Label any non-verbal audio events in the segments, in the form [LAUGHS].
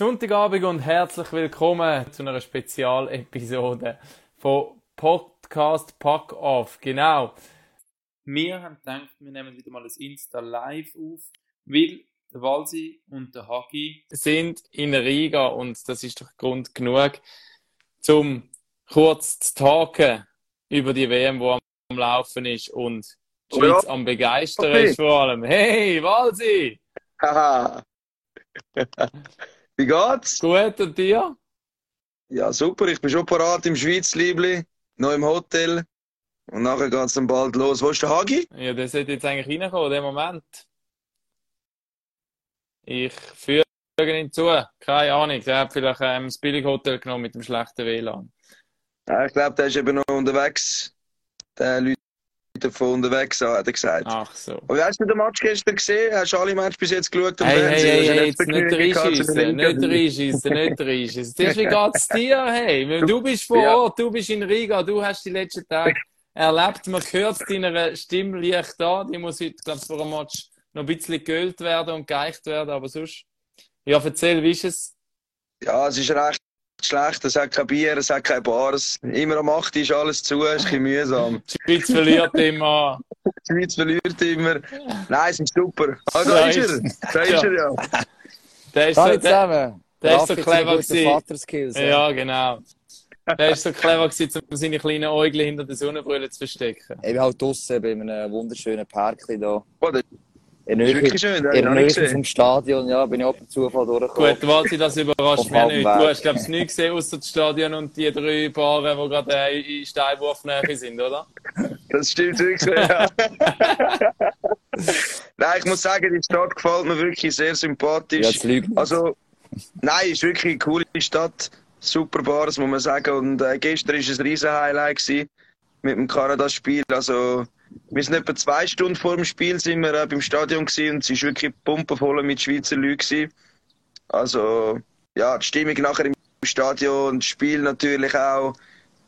Sonntagabend und herzlich willkommen zu einer Spezialepisode von Podcast Pack Off. Genau. Wir haben gedacht, wir nehmen wieder mal ein Insta Live auf, weil der Walsi und der Hagi sind in Riga und das ist doch Grund genug, zum kurz zu talken über die WM, die am Laufen ist und die Oh ja. Schweiz am Begeistern Okay. ist vor allem. Hey, Walsi! Haha. [LAUGHS] [LAUGHS] Wie geht's? Gut und dir? Ja, super. Ich bin schon parat im Schweizliebli, noch im Hotel. Und nachher geht's dann bald los. Wo ist der Hagi? Ja, der sollte jetzt eigentlich reinkommen, der Moment. Ich füge ihn zu. Keine Ahnung. Der hat vielleicht ähm, das Billighotel genommen mit dem schlechten WLAN. Ja, ich glaube, der ist eben noch unterwegs. Der Leute von unterwegs, hat er gesagt. Ach so. Aber wie hast du den Match gestern gesehen? Hast du alle Matches bis jetzt geschaut Hey, hey, hey, hey, jetzt nicht reinschiessen, nicht reinschiessen, nicht reinschiessen. Zuerst, wie geht's dir? Hey, [LAUGHS] du bist vor. Ort, du bist in Riga, du hast die letzten Tage erlebt, man hört deiner Stimme leicht da, die muss heute, glaube ich, vor dem Match noch ein bisschen geölt werden und geeicht werden, aber sonst. Ja, erzähl, wie ist es? Ja, es ist recht schlecht. Es hat kein Bier, es hat kein Bars. Immer am 8 Uhr ist alles zu, es ist ein bisschen mühsam. Die [LAUGHS] Schweiz verliert immer. Die [LAUGHS] Schweiz verliert immer. Nein, es ist super. Ah, Da da ist er. Da ist er ja. [LAUGHS] Der ist so, Hallo der, zusammen. der ist so clever gewesen. Vaterskills. ja. ja, genau. Der ist so clever gewesen, um seine kleinen Äugel hinter der Sonnenbrille zu verstecken. Ich bin halt draussen bei einem wunderschönen Park hier. Oh, nicht gesehen. vom Stadion, ja, bin ich ab und zu Zufall durchgekommen. Gut, Walti, das überrascht mich nicht. Weg. Du hast, glaube ich, nichts gesehen, außer das Stadion und die drei Paare, die gerade äh, in Steinwurfnähe sind, oder? Das stimmt wirklich. Ja. [LAUGHS] Nein, ich muss sagen, die Stadt gefällt mir wirklich sehr Ja, sympathisch. nicht. Also, nein, ist wirklich eine coole Stadt. Super Bars, muss man sagen. Und äh, gestern war es ein riesen Highlight gewesen mit dem Kanada-Spiel. Also, wir sind etwa zwei Stunden vor dem Spiel sind wir äh, beim Stadion gewesen und es war wirklich pumpenvoll mit Schweizer Leuten. Gewesen. Also, ja, die Stimmung nachher im Stadion, das Spiel natürlich auch.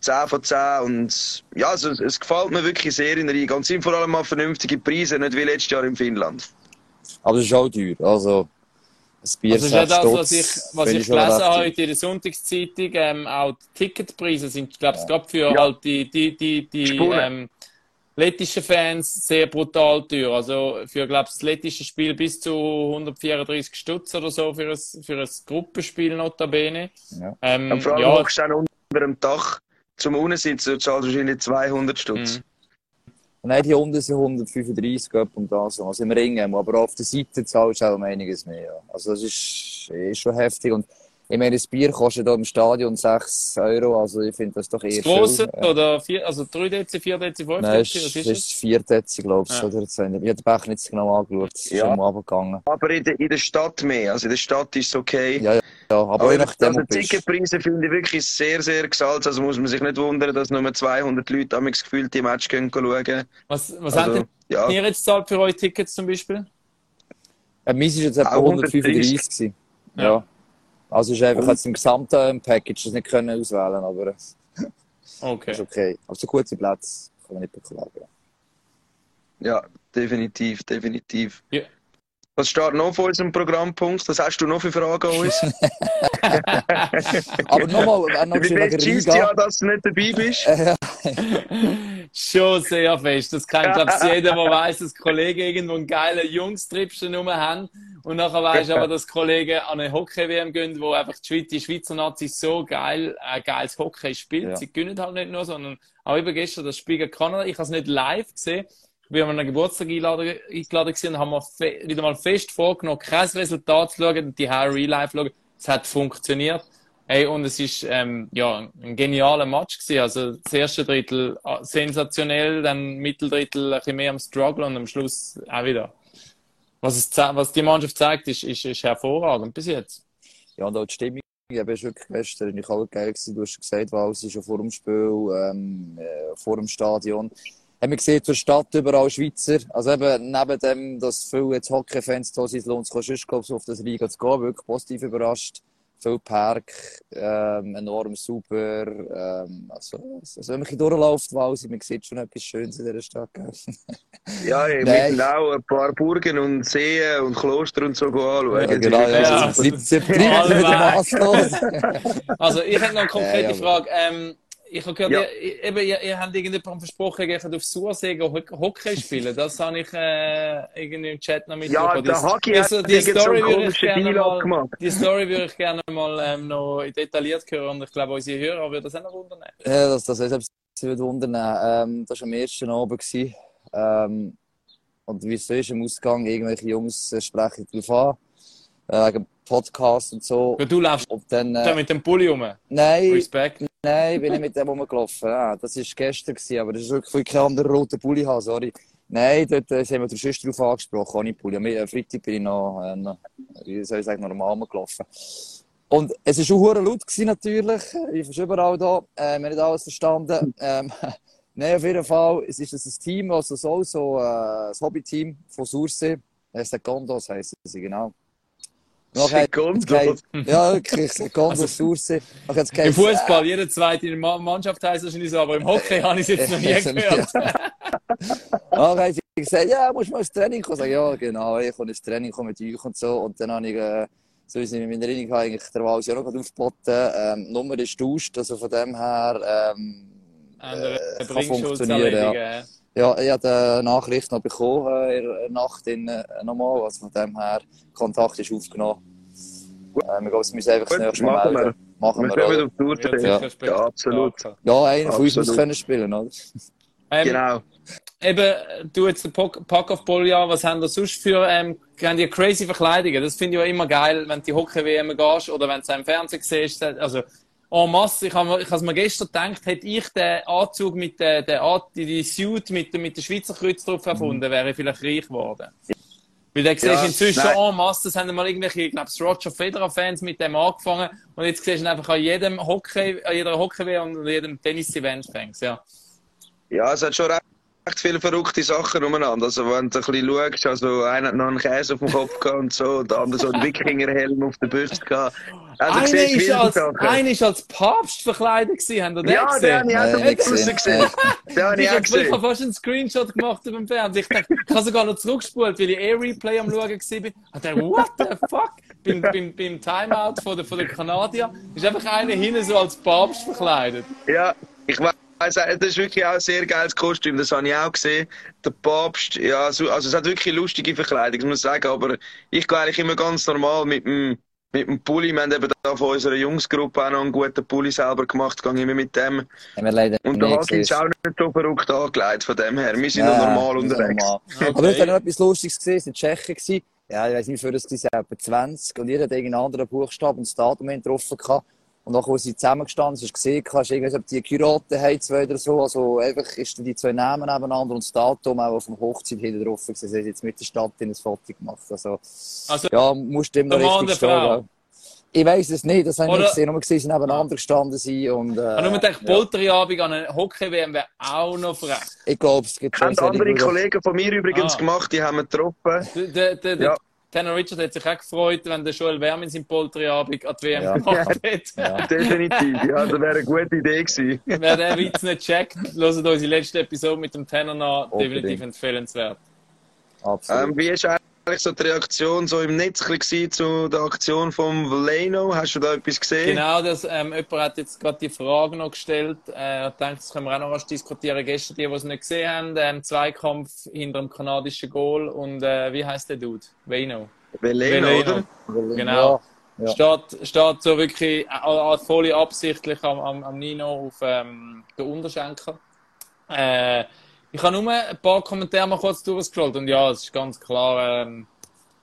10 von 10 und ja, also, es, gefällt mir wirklich sehr in der Riga und sind vor allem mal vernünftige Preise, nicht wie letztes Jahr in Finnland. Aber es ist auch teuer. Also, ein Bier Also, ist ja das, was Stutz, ich, was ich gelesen habe in der Sonntagszeitung, ähm, auch die Ticketpreise sind, glaube ich, gerade für Ja. halt die, die, die, die Spuren. ähm, lettischen Fans sehr brutal teuer. Also, für, glaube ich, das lettische Spiel bis zu 134 Stutz oder so für ein, für ein Gruppenspiel notabene. Ja. Ähm, Und vor allem ja, hockst du dann unter dem Dach zum Unsitzen und zahlst wahrscheinlich 200 Stutz. Mhm. Nein, die unten sind 135 etwa um das. Also im Ring. Aber auf der Seite zahlst du auch um einiges mehr. Ja. Also, das ist, ist schon heftig. Und ich meine, das Bier kostet hier im Stadion 6 Euro. Also, ich finde das doch eher das große viel. Ja. oder vier, also 3 Dezi, 4 Dezi, 5 Nein, Dezi, es was ist, ist es es? ist vier Dezi, glaube ich. Ja. Oder? Ich habe den Becher nicht genau angeschaut. Es ist Ja. schon mal runtergegangen. Aber in der, in der Stadt mehr. Also in der Stadt ist es okay. Ja, ja, ja. Aber, Aber je nachdem, also. Ticketpreise finde ich wirklich sehr, sehr gesalzt. Also muss man sich nicht wundern, dass nur 200 Leute am gefühlt die Match gehen schauen. Was, was Also, habt denn ja. ihr jetzt zahlt für eure Tickets zum Beispiel? Ja, meins war jetzt etwa Auch 135 gewesen. Ja. Ja. Also ist einfach jetzt im gesamten Package das nicht können auswählen, aber es [LAUGHS] Okay. ist okay. Also kurze Plätze kann man nicht beklagen. ja, definitiv, definitiv. Ja. Was steht noch vor unserem Programmpunkt? Was hast du noch für Fragen an uns? [LAUGHS] Aber nochmal, wenn noch Wie wegen schießt ja, dass du nicht dabei bist? [LAUGHS] Schon sehr fest. Das kann, glaube ich, jeder, der [LAUGHS] weiß, dass Kollegen irgendwo einen geilen Jungstrip schon rum haben. Und nachher weiß aber, dass Kollegen an eine Hockey-WM gehen, wo einfach die, Schweiz, die Schweizer Nazi so geil, äh, geiles Hockey spielt. Ja. Sie gewinnen halt nicht nur, sondern auch eben gestern das Spiel gegen Kanada. Ich habe es nicht live gesehen. Ich bin an einem Geburtstag eingeladen, eingeladen gewesen und haben wir fe wieder mal fest vorgenommen, kein Resultat zu schauen und die Real Life zu schauen. Es hat funktioniert. Hey, und es ist ähm, ja, ein genialer Match gewesen. Also das erste Drittel äh, sensationell, dann Mitteldrittel ein bisschen mehr am Struggle und am Schluss auch wieder. Was, es, was die Mannschaft zeigt, ist, ist, ist hervorragend bis jetzt. ja, und auch die Stimmung. Ja, ist wirklich gestern nicht auch geil gewesen. Du hast gesagt, weil es ist schon vor dem Spiel, ähm, äh, vor dem Stadion. Haben wir gesehen, zur Stadt überall Schweizer. Also eben, neben dem, dass viele jetzt Hockey-Fans da sind, lohnt es sich glaube ich, auf das Liga zu gehen. Wirklich positiv überrascht. viel Park, ähm, enorm super. Ähm, also, also, wenn man hier durchläuft, Walsi, man sieht schon etwas Schönes in dieser Stadt. gell? [LAUGHS] Ja, Nein. müssen auch ein paar Burgen und Seen und Kloster und so anschauen. Ja, genau, ja, Ja. also. [LAUGHS] [LAUGHS] Also, ich hätte noch eine konkrete ja, Frage. Ähm, ich habe gehört, Ja. ihr, eben, ihr, ihr habt irgendjemandem versprochen, ihr könnt auf Ho- Hockey spielen. Das habe ich äh, irgendwie im Chat noch Ja, mitbekommen. der Die- Haki die- hat die, so Story einen würde ich gerne mal, abgemacht. die Story würde ich gerne mal ähm, noch detailliert hören und ich glaube, unsere Hörer würden das auch noch wundern. Ja, das, das ist sie wird wundern. Ähm, das war am ersten Abend. gewesen. Ähm, und wie es so ist im Ausgang, irgendwelche Jungs äh, sprechen darauf an, äh, wegen Podcast und so. Ja, du läufst Und dann, da äh, mit dem Pulli rum. nein, Respekt. Nein, bin ich mit dem rumgelaufen. Ah, das war gestern, gewesen, aber das ist wirklich, weil ich keinen anderen roten Pulli habe, sorry. Nein, dort äh, haben wir den Schüster drauf angesprochen, ohne Pulli. Am äh, Freitag bin ich noch, äh, noch wie soll ich sagen, normal rumgelaufen. Und es war auch verdammt laut gewesen, natürlich. Ich war überall da. Äh, wir haben nicht alles verstanden. Ähm, [LAUGHS] Nein, auf jeden Fall. Es ist ein Team, also so, so äh, ein Hobbyteam von Sursee. Äh, Secondos heisst sie, genau. Secondos? Ja, wirklich. Nachher [LAUGHS] hat's Im Fußball, jede zweite Ma- Mannschaft heisst wahrscheinlich so, aber im Hockey habe ich es jetzt noch nie [LAUGHS] Also, gehört. Dann haben sie gesagt, ja, [LAUGHS] musst du mal ins Training kommen. Ich sage, ja, genau, ich komme ins Training komme mit euch und so. Und dann habe ich, äh, so wie ich in meiner Erinnerung eigentlich der Wals ja noch aufgeboten. Ähm, die Nummer ist tauscht, also von dem her, ähm, äh, kann funktionieren, ja. Ja, ich habe eine Nachricht noch bekommen, äh, in der Nacht in, äh, nochmal. Also von dem her, Kontakt ist aufgenommen. Äh, wir müssen uns einfach das nächste Mal machen melden. Machen Wir wir, auf die Tour. Ja. später Ja, absolut. Ja, einer von uns muss können spielen, oder? [LAUGHS] Ähm, Genau. Eben, du jetzt den Pack of Ball ja, was haben da sonst für, ähm, haben die crazy Verkleidungen? Das finde ich ja immer geil, wenn du die Hockey-WM gehst oder wenn du es im Fernsehen siehst. Also, en masse, ich habe habe mir gestern gedacht, hätte ich den Anzug mit der, der die, die Suit mit, mit der Schweizer Kreuz drauf erfunden, wäre ich vielleicht reich geworden. Weil dann siehst Ja, inzwischen nein. en masse, das haben mal irgendwelche, ich glaube, Roger Federer-Fans mit dem angefangen und jetzt siehst du einfach an jedem Hockey, an jeder Hockey-WM und an jedem Tennis-Event fängst, ja. Ja, es hat schon recht viele verrückte Sachen umeinander. Also, wenn du ein bisschen schaust, also, einer hat noch einen Käse auf dem Kopf gehabt und so, und der andere so einen [LAUGHS] Wikingerhelm auf der Brust gehabt. Also, Einer ist, als, einer ist als Papst verkleidet gewesen, habt ihr den Ja, gesehen? den habe ich auch gesehen. gesehen. Den habe ich auch habe ich fast einen Screenshot gemacht über dem Fernsehen. Ich dachte, ich habe sogar noch zurückgespult, weil ich Air-Replay am Schauen war. Ich dachte, what the fuck? Beim, beim, beim Timeout von der, von der Kanadier ist einfach einer hinten so als Papst verkleidet. Ja, ich weiß, das ist wirklich auch ein sehr geiles Kostüm, das habe ich auch gesehen. Der Papst, ja, so, also es hat wirklich lustige Verkleidung, muss man sagen, aber ich gehe eigentlich immer ganz normal mit dem, mit dem Pulli. Wir haben eben da von unserer Jungsgruppe auch noch einen guten Pulli selber gemacht, gehe immer mit dem. Haben wir leider Und der Hagi ist auch nicht so verrückt angelegt von dem her. Wir sind Ja, noch normal unterwegs. normal. Okay. Aber ich habe noch etwas Lustiges gesehen, es war in Tschechien. gewesen. Ja, ich weiß nicht, wie viel das war, etwa 20. Und jeder hat irgendeinen anderen Buchstaben und das Datum getroffen. gehabt. Und nachher, als sie zusammengestanden sind, hast du gesehen, hast du irgendwie, ob die geheiratet haben, zwei oder so. Also, einfach ist die zwei Namen nebeneinander und das Datum auch auf dem Hochzeit hinten drauf. Sie haben jetzt mit der Stadt in ein Foto gemacht. Also, Also, ja, musst du und richtig stehen. Ja. Ich weiss es nicht, das habe ich Oder- nicht gesehen. Nur gesehen, sie nebeneinander gestanden sind. Und, äh, ich habe nur gedacht, ja. An einer Hockey-WM wäre auch noch frech. Ich glaube, es gibt schon Haben andere Kollegen von mir übrigens Ah. gemacht, die haben wir getroffen. Der, der, der Ja. Tanner Richard hat sich auch gefreut, wenn der Joel Wermin seinen Polterabend an die WM Ja. gemacht hätte. [LAUGHS] Ja. Definitiv, ja, das wäre eine gute Idee gewesen. Wer den Witz nicht checkt, hört unsere letzte Episode mit dem Tanner nach. Unbedingt. Definitiv empfehlenswert. Absolut. Ähm, wie ist eigentlich so die Reaktion so im Netz zu der Aktion von Valeno? Hast du da etwas gesehen? Genau, das, ähm, jemand hat jetzt gerade die Frage noch gestellt. Äh, ich denke, das können wir auch noch rasch diskutieren. Gestern, die, die es nicht gesehen haben, ähm, Zweikampf hinter dem kanadischen Goal und äh, wie heißt der Dude? Valeno, Valeno. oder? Genau. Ja. Steht, steht so wirklich äh, äh, voll absichtlich am, am, am Nino auf ähm, den Unterschenkel. Äh, ich habe nur ein paar Kommentare mal kurz durchgescrollt und ja, es ist ganz klar, ähm,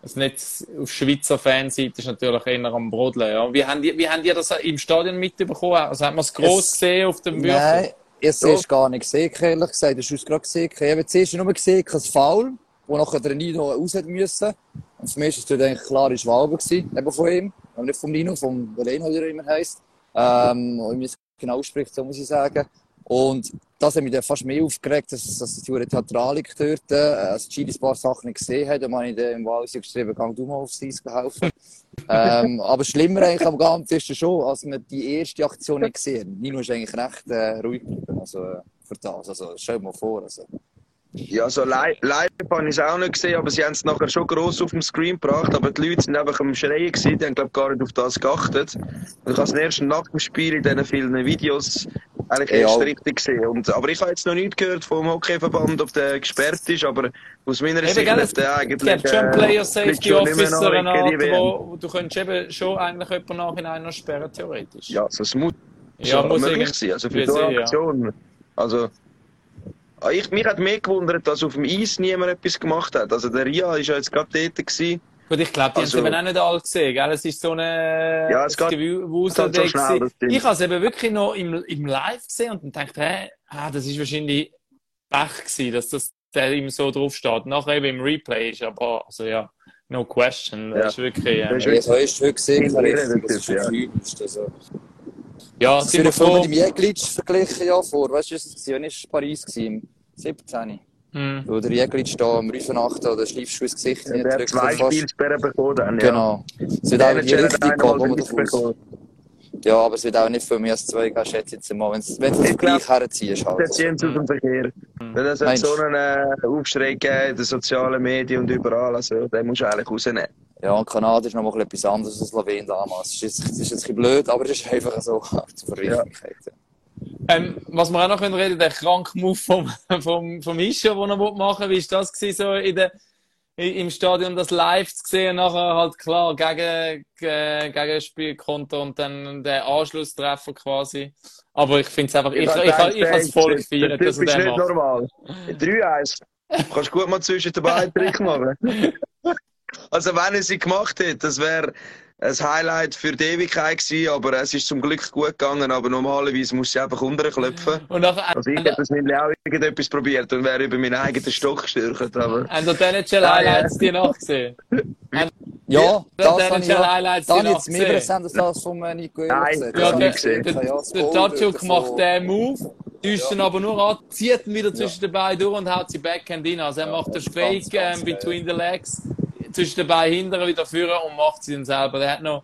das Netz auf Schweizer Fanseite ist natürlich eher am Brodeln. Ja. Wie, haben die, wie haben die das im Stadion mitbekommen? Also hat man es groß Es- gesehen auf dem Würfel? Nein, ich habe es gar nicht gesehen, ehrlich gesagt. Du hast es gerade gesehen. Ich habe zuerst nur gesehen, ein Foul, wo nachher der Nino raus hätte müssen. Und für mich war es natürlich klare Schwalbe gewesen, eben von ihm. Aber nicht vom Nino, vom Valeno, wie er immer heisst. Ähm, und man es genau ausspricht, so muss ich sagen. Und das hat mich dann fast mehr aufgeregt, dass, dass die Tour Theatralik dort, äh, als Chili ein paar Sachen nicht gesehen hat. Und man ich dann im Wallis geschrieben, gang du mal aufs Eis helfen. [LAUGHS] ähm, aber schlimmer eigentlich am Ganzen ist schon, als wir die erste Aktion nicht gesehen Nino ist eigentlich recht äh, ruhig geblieben, also äh, für das. Also stell dir mal vor. Also. Ja, so live, live habe ich es auch nicht gesehen, aber sie haben es nachher schon gross auf dem Screen gebracht. Aber die Leute sind einfach am Schreien gewesen, die haben, glaube gar nicht auf das geachtet. Und ich habe es erst nach dem Spiel in diesen vielen Videos eigentlich erst Ja. richtig gesehen. Und, aber ich habe jetzt noch nichts gehört vom Hockeyverband, ob der gesperrt ist, aber aus meiner Eben, Sicht gell, hat es der es eigentlich... gibt schon äh, Player Safety Officer, eine Art, wo, wo du könntest eben schon eigentlich jemanden nachhinein noch sperren, theoretisch. Ja, also es muss Ja, muss möglich sein. Also für so eine ja. Aktion. Also, ah, ich, mich hat mehr gewundert, dass auf dem Eis niemand etwas gemacht hat. Also der Ria ist ja jetzt gerade dort gewesen. Gut, ich glaube, die Also- haben es eben auch nicht alle gesehen, gell? Es ist so eine Ja, es geht- Gewusel es geht so schnell, das. Ich habe es eben wirklich noch im, im Live gesehen und dann dachte, hä, ah, das ist wahrscheinlich Pech gewesen, dass das der ihm so drauf steht. Nachher eben im Replay ist aber, also ja, no question. Das Ja. ist wirklich, Das äh, ist Ja, so ist es wirklich gesehen, Ja, richtig. Das ist schon übelst. Also. Ja, Das sind wir froh. mit dem Jäglic verglichen, ja, vor, weißt du, was es war? Wann war Paris? Gewesen? Im 17. Hm. Wo der Jäglic da am Rüfenacht da den Schleifschuh ins Gesicht Der hat zwei fast. Spielsperren bekommen dann, ja. Genau. Es wird Der auch in die Manager hat Richtung gehen, einmal wo man davon. Ja, aber es wird auch nicht viel mehr als zwei geben, schätze ich jetzt mal. Wenn du den Ich glaub, Vergleich herziehst, halt. ziehen sie aus dem Verkehr. Denn es hat Meinst so einen äh, Aufschrei gegeben in den sozialen Medien und überall. Also, den musst du eigentlich rausnehmen. Ja, und Kanada ist noch mal etwas anderes als Slowenien damals. Es ist, ist jetzt ein bisschen blöd, aber es ist einfach so [LAUGHS] zur Verrichtlichkeit. Ähm, was wir auch noch können reden, der kranke Move vom, [LAUGHS] vom, vom Ischer, den er machen will. Wie ist das gewesen, so in der, im Stadion das live zu sehen, nachher halt klar gegen, ge- Gegenspielkonto und dann der Anschlusstreffer quasi. Aber ich finde es einfach, ich, ich, ich, ich, habe es voll gefeiert, Das dass er ist den nicht macht. normal. 3-1. [LAUGHS] Kannst gut mal zwischen den beiden Trick machen. Also, wenn er sie gemacht hätte, das wäre ein Highlight für die Ewigkeit gewesen, aber es ist zum Glück gut gegangen, aber normalerweise muss sie einfach unterklopfen. Und nachher, Also, ich hätte das nämlich auch irgendetwas probiert und wäre über meinen eigenen Stock gestürzt, aber... haben die NHL Highlights die nachgesehen? Ja, Die das habe ich, ja, Highlights die habe ich jetzt mehr nachgesehen? präsent als das von äh, Nico Nein, das Ja, habe der, ich gesehen. der, Ja, Tatschuk macht von- den Move, täuscht ihn aber nur an, zieht ihn wieder zwischen den Beinen durch und haut sie Backhand rein. Also er macht den Fake ähm, between the legs, zwischen den Beinen hinten wieder führen und macht sie dann selber. Der hat noch,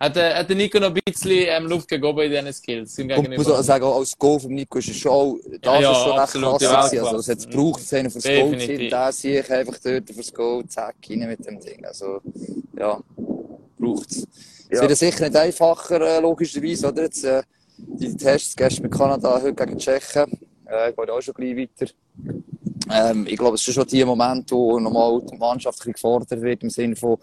hat, der- hat der Nico noch ein bisschen ähm, Luft gegeben in diesen Skills. Und ich muss auch sagen, auch als Goal von Nico ist es schon, auch- das Ja, ist schon recht absolut, krass ja, gewesen. Also, es hat gebraucht, dass einer fürs Goal zieht. Der sehe ich einfach dort fürs Goal, zack, rein mit dem Ding. Also, ja, braucht es. Es Ja. wird sicher nicht einfacher, äh, logischerweise, oder? Jetzt, äh, die Tests gestern mit Kanada, heute gegen Tschechien, äh, geht auch schon gleich weiter. Ähm, ich glaube, es ist schon die Momente, wo nochmal die Mannschaft gefordert wird, im Sinne von,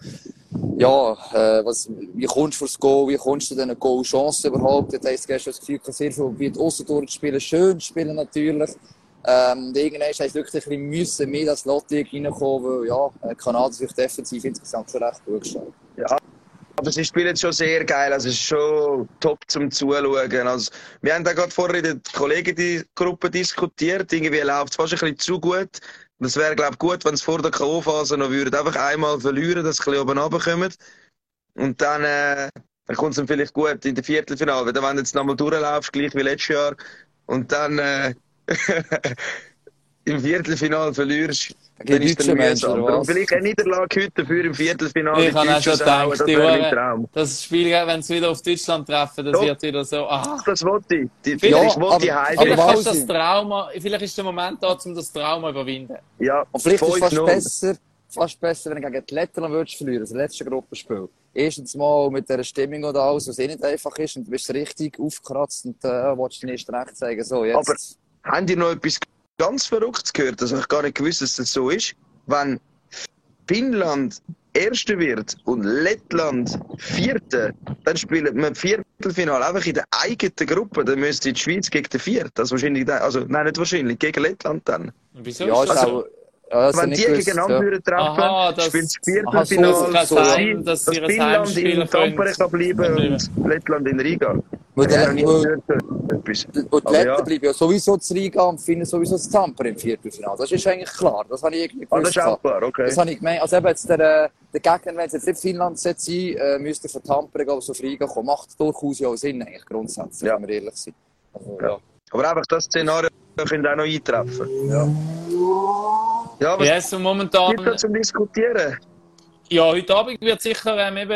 ja, äh, was, wie kommst du fürs Goal, wie kommst du zu diesen Goal-Chancen überhaupt? Jetzt heisst gestern das Gefühl, sehr viel wie aussen durchspielen, schön spielen natürlich. Ähm, irgendwann heisst es wirklich ein bisschen mehr das Lotte reinkommen, weil, ja, äh, Kanada sich defensiv insgesamt schon recht gut gestellt. Aber sie spielen schon sehr geil, also es ist schon top zum Zuschauen. Also, wir haben da gerade vorher in der Kollegengruppe diskutiert, irgendwie läuft es fast ein bisschen zu gut. Es wäre, glaube ich, gut, wenn es vor der K.O.-Phase noch würden, einfach einmal verlieren, dass sie ein bisschen oben runterkommen. Und dann, äh, dann kommt es dann vielleicht gut in der Viertelfinale. Wenn du jetzt nochmal durchlaufst, gleich wie letztes Jahr, und dann äh, [LAUGHS] im Viertelfinale verlierst, Gegen dann ist Menschen, mühsam. Darum vielleicht eine Niederlage heute für im Viertelfinale. Ich habe auch schon gedacht, das die Traum. Das Spiel, wenn sie wieder auf Deutschland treffen, das Doch. wird wieder so, ah. Das wollte ich. Die, Vielleicht- ich wollte aber- Heide. aber Vielleicht was- ist das Trauma, vielleicht ist der Moment da, um das Trauma zu überwinden. Ja, Und vielleicht ist es fast 5-0. besser, fast besser, wenn du gegen die Lettland würdest verlieren, das letzte Gruppenspiel. Erstens mal mit dieser Stimmung oder alles, was eh nicht einfach ist, und du bist richtig aufgekratzt und äh, willst den ersten recht zeigen, so, jetzt. Aber- Haben die noch etwas ganz Verrücktes gehört? Das habe ich gar nicht gewusst, dass das so ist. Wenn Finnland Erster wird und Lettland Vierter, dann spielt man Viertelfinale einfach in der eigenen Gruppe. Dann müsste die Schweiz gegen den Vierten. Also wahrscheinlich, dann- also nein, nicht wahrscheinlich, gegen Lettland dann. Wieso ja, ist das so? ja, das Wenn die gegeneinander ja. würden treffen, Aha, das- spielt das Aha, so Viertelfinale, kann so dass, sein, dass Finnland in Tampere kann bleiben und Lettland in Riga. Aber Letten ja. bleiben ja sowieso zu Riga und Finnen sowieso zu Tampere im Viertelfinale. Das ist eigentlich klar. Das habe ich irgendwie Ah, das gewusst. ist auch klar, okay. Das habe ich gemeint. Also eben jetzt der, äh, der Gegner, wenn es jetzt nicht Finnland sein sollte, äh, müsste von Tampere gehen, so auf Riga kommen. Macht durchaus ja auch Sinn, eigentlich, grundsätzlich, Ja. wenn wir ehrlich sind. Also, Ja. ja. Aber einfach das Szenario könnte auch noch eintreffen. Ja. Ja, was Ja, so momentan, gibt es zum Diskutieren? Ja, heute Abend wird sicher ähm, eben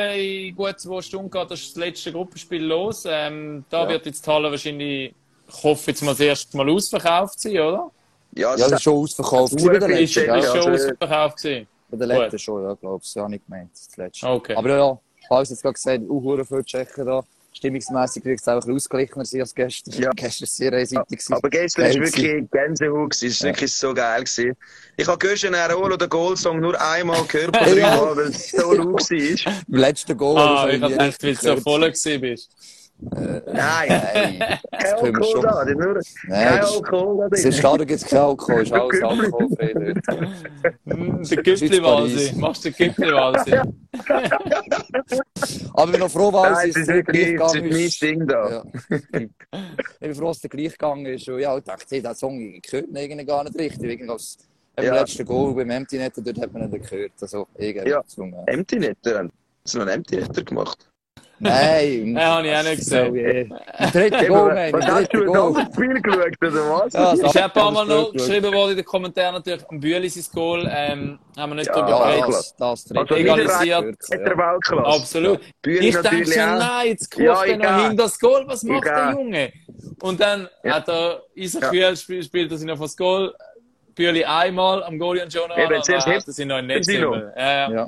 in gut zwei Stunden geht das, das letzte Gruppenspiel los. Ähm, da Ja. wird jetzt die Halle wahrscheinlich, ich hoffe jetzt mal das erste Mal ausverkauft sein, oder? Ja, Ja, das ist schon ausverkauft. gewesen bei der Ist- Ist, Ja, ist schon also- ausverkauft gewesen. Bei der letzten schon, ja, glaube ich. Ja, nicht gemeint. Das letzte. Okay. Aber ja, falls jetzt gerade gesagt, auch hure viele Tschechen da. Stimmungsmässig wird es auch ein bisschen ausgeglichener sein als gestern. Ja. Gestern sehr einseitig. gewesen. Aber gestern war Geil wirklich Gänsehaut. gewesen. Es war Ja. wirklich so geil. Gewesen. Ich habe gestern Aerol oder Goal-Song nur einmal gehört, [LAUGHS] von Ja. dreimal, weil es so laut war. Im letzten Goal. Ah, ich habe gedacht, weil du so voll gewesen bist. Nein, Nein, kein Alkohol da. Nur Nein, kein das- Alkohol da Das drin. ist schade, gibt es kein Alkohol. Ist alles [LAUGHS] alkoholfrei dort. Hm, Der. Paris. Machst du den Güppli-Walsi? [LAUGHS] Aber ich bin froh, weil Nein, es ist gleich gegangen ist. Ding da. Ja. ich bin froh, dass der gleich gegangen ist. Und ja, ich dachte, der Song gehört ihn irgendwie gar nicht richtig. Irgendwie als Ja. letzten Goal beim Empty Netter, dort hat man ihn gehört. Also, irgendwie Ja. Empty Netter. Haben sie noch einen Empty Netter gemacht? Nein, Nein, habe ich auch nicht gesehen. So, dritten Goal, man, im was hast du Goal. anderes Spiel geschaut, oder was? Ja, Es das ist ein paar Mal das noch geschrieben worden in den Kommentaren natürlich, am Bühli sein Goal, ähm, haben wir nicht Ja, drüber Ja, geredet. das, das dritte Also egalisiert. Der ja. Weltklasse. Absolut. Bühne Ich denke schon, nein, jetzt Ja, kauft er noch hin das Goal, was macht der Junge? Und dann Ja. hat er Ezekiel spielt, spielt er sich noch das Goal, Bühli einmal, am Goalie und Jonah, Eben, dann zuerst hat er sich noch in den Netz. noch. Ja, ja.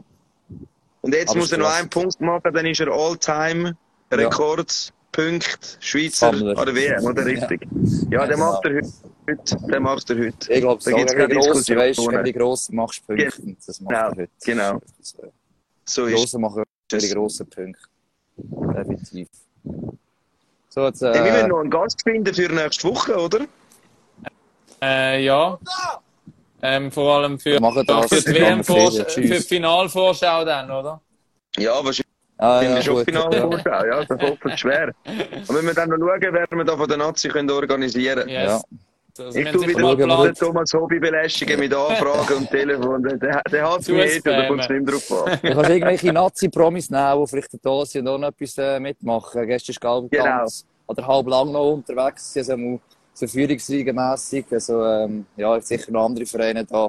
Ja. Und jetzt Aber muss er noch einen Punkt machen, dann ist er All-Time-Rekord, Punkt, Schweizer Sammler. oder WM, oder richtig? Ja, Ja, den genau. macht er heute. Den macht er heute. Ich glaube, Da so, gibt's wenn du keine Diskussion. weißt, wenn du gross machst, Punkte. Das macht Genau, er heute. genau. So, So Die ist Grossen machen Das- die grossen Punkte. Definitiv. So, jetzt, Hey, wir äh, müssen noch einen Gast finden für nächste Woche, oder? Äh, ja. Ähm, vor allem für, für die WM-Vorschau, Ferien. für die Finalvorschau dann, oder? Ja, wahrscheinlich ah, ja, schon Finalvorschau. Ja, das hoffe schwer. [LAUGHS] Und wenn wir dann noch schauen, wer wir da von der Nazi können organisieren Yes. Ja. Also, Ich wir tu haben sicher wieder mal den. Thomas Hobby belästigen mit Anfragen und Telefon. Der, hat mich eh, da kommt es nicht mehr drauf an. [LAUGHS] Du kannst irgendwelche Nazi-Promis nehmen, die vielleicht da sind und auch noch etwas äh, mitmachen. Gestern ist Galben Genau. oder halb lang noch unterwegs. Also so führungsriegenmässig. Also, ähm, ja, sicher noch andere Vereine da.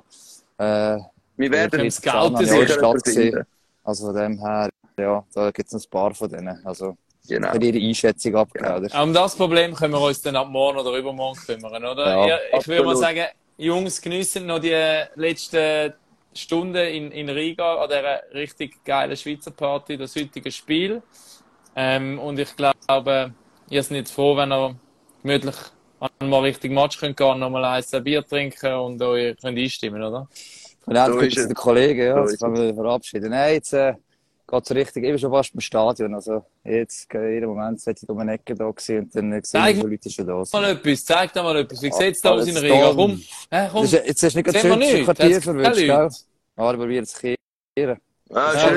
Äh, Wir werden Im es Scouten ich sicher. Also von dem her, ja, da gibt es noch ein paar von denen. Also, Genau. für ihre Einschätzung abgeben, Genau. Um das Problem können wir uns dann ab morgen oder übermorgen kümmern, oder? Ja, Ja, ich würde mal sagen, Jungs, geniessen noch die letzten Stunden in, in Riga an dieser richtig geilen Schweizer Party, das heutige Spiel. Ähm, und ich glaube, ihr seid jetzt froh, wenn ihr gemütlich mal richtig Match könnt gehen, nochmal eins ein Bier trinken und euch könnt einstimmen, oder? Und dann So ist zu es. den Kollegen, ja, So jetzt können wir verabschieden. Nein, jetzt äh, geht es richtig, ich bin schon fast im Stadion. Also jetzt, in jedem Moment, sollte ich um eine Ecke da gewesen und dann äh, sehe Zeig ich, wie Leute schon da Mal sind. etwas, zeig da mal etwas. Wie sieht's da Ah, aus in jetzt Riga? da. Komm, hä, komm. Ist, jetzt hast du nicht gerade Sehen wir. Quartier Das- verwünscht, gell? Ja, aber probier es kehren. Ah, Ja, schön.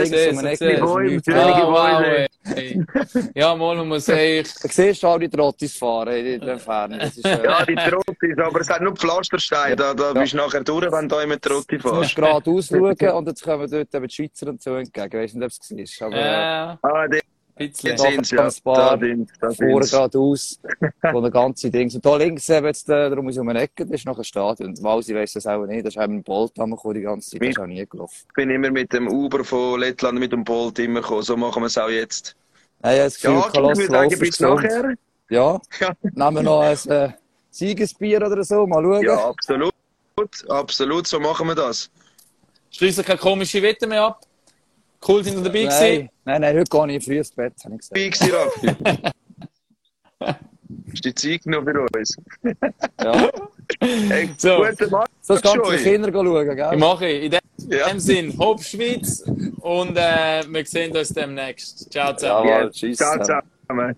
ey. Ja, mal, man muss sagen, ich, Da siehst du auch die Trottis fahren in der äh, Ja, die Trottis, aber es hat nur Pflastersteine. Da, da bist du nachher durch, wenn du immer Trotti Du musst fährst. geradeaus schauen und jetzt kommen dort die Schweizer und so entgegen. Ich weiss nicht, ob du es siehst. Aber Ah, bisschen. Ja. sind da vorne sind's. geradeaus, wo der ganze Ding. Und da links eben jetzt, äh, darum ist um eine Ecke, das ist noch ein Stadion. Und Walsi weiss das auch nicht. Das ist eben ein Bolt angekommen die ganze Zeit. Das ist auch nie gelaufen. Ich bin immer mit dem Uber von Lettland mit dem Bolt immer gekommen. So machen wir es auch jetzt. Nein, ich habe das Ja, Gefühl, ich Koloss bis ist nachher. Ja, Ja. nehmen wir noch ein äh, Siegesbier oder so, mal schauen. Ja, absolut. Absolut, so machen wir das. Schließlich keine komische Wette mehr ab. Cool, sind ihr dabei gewesen? Nein, nein, heute gehe ich früh ins Bett, habe ich gesagt. Wie Raffi? [LAUGHS] Ist die Zeit noch für uns? Ja. Hey, So. guten Morgen, So das ganze Joey. Kinder schauen, Ich gell? mache in dem Ja. Sinn, Hopp Schweiz und äh, wir sehen uns demnächst. Ciao zusammen. Ja, tschüss. Ciao, zusammen.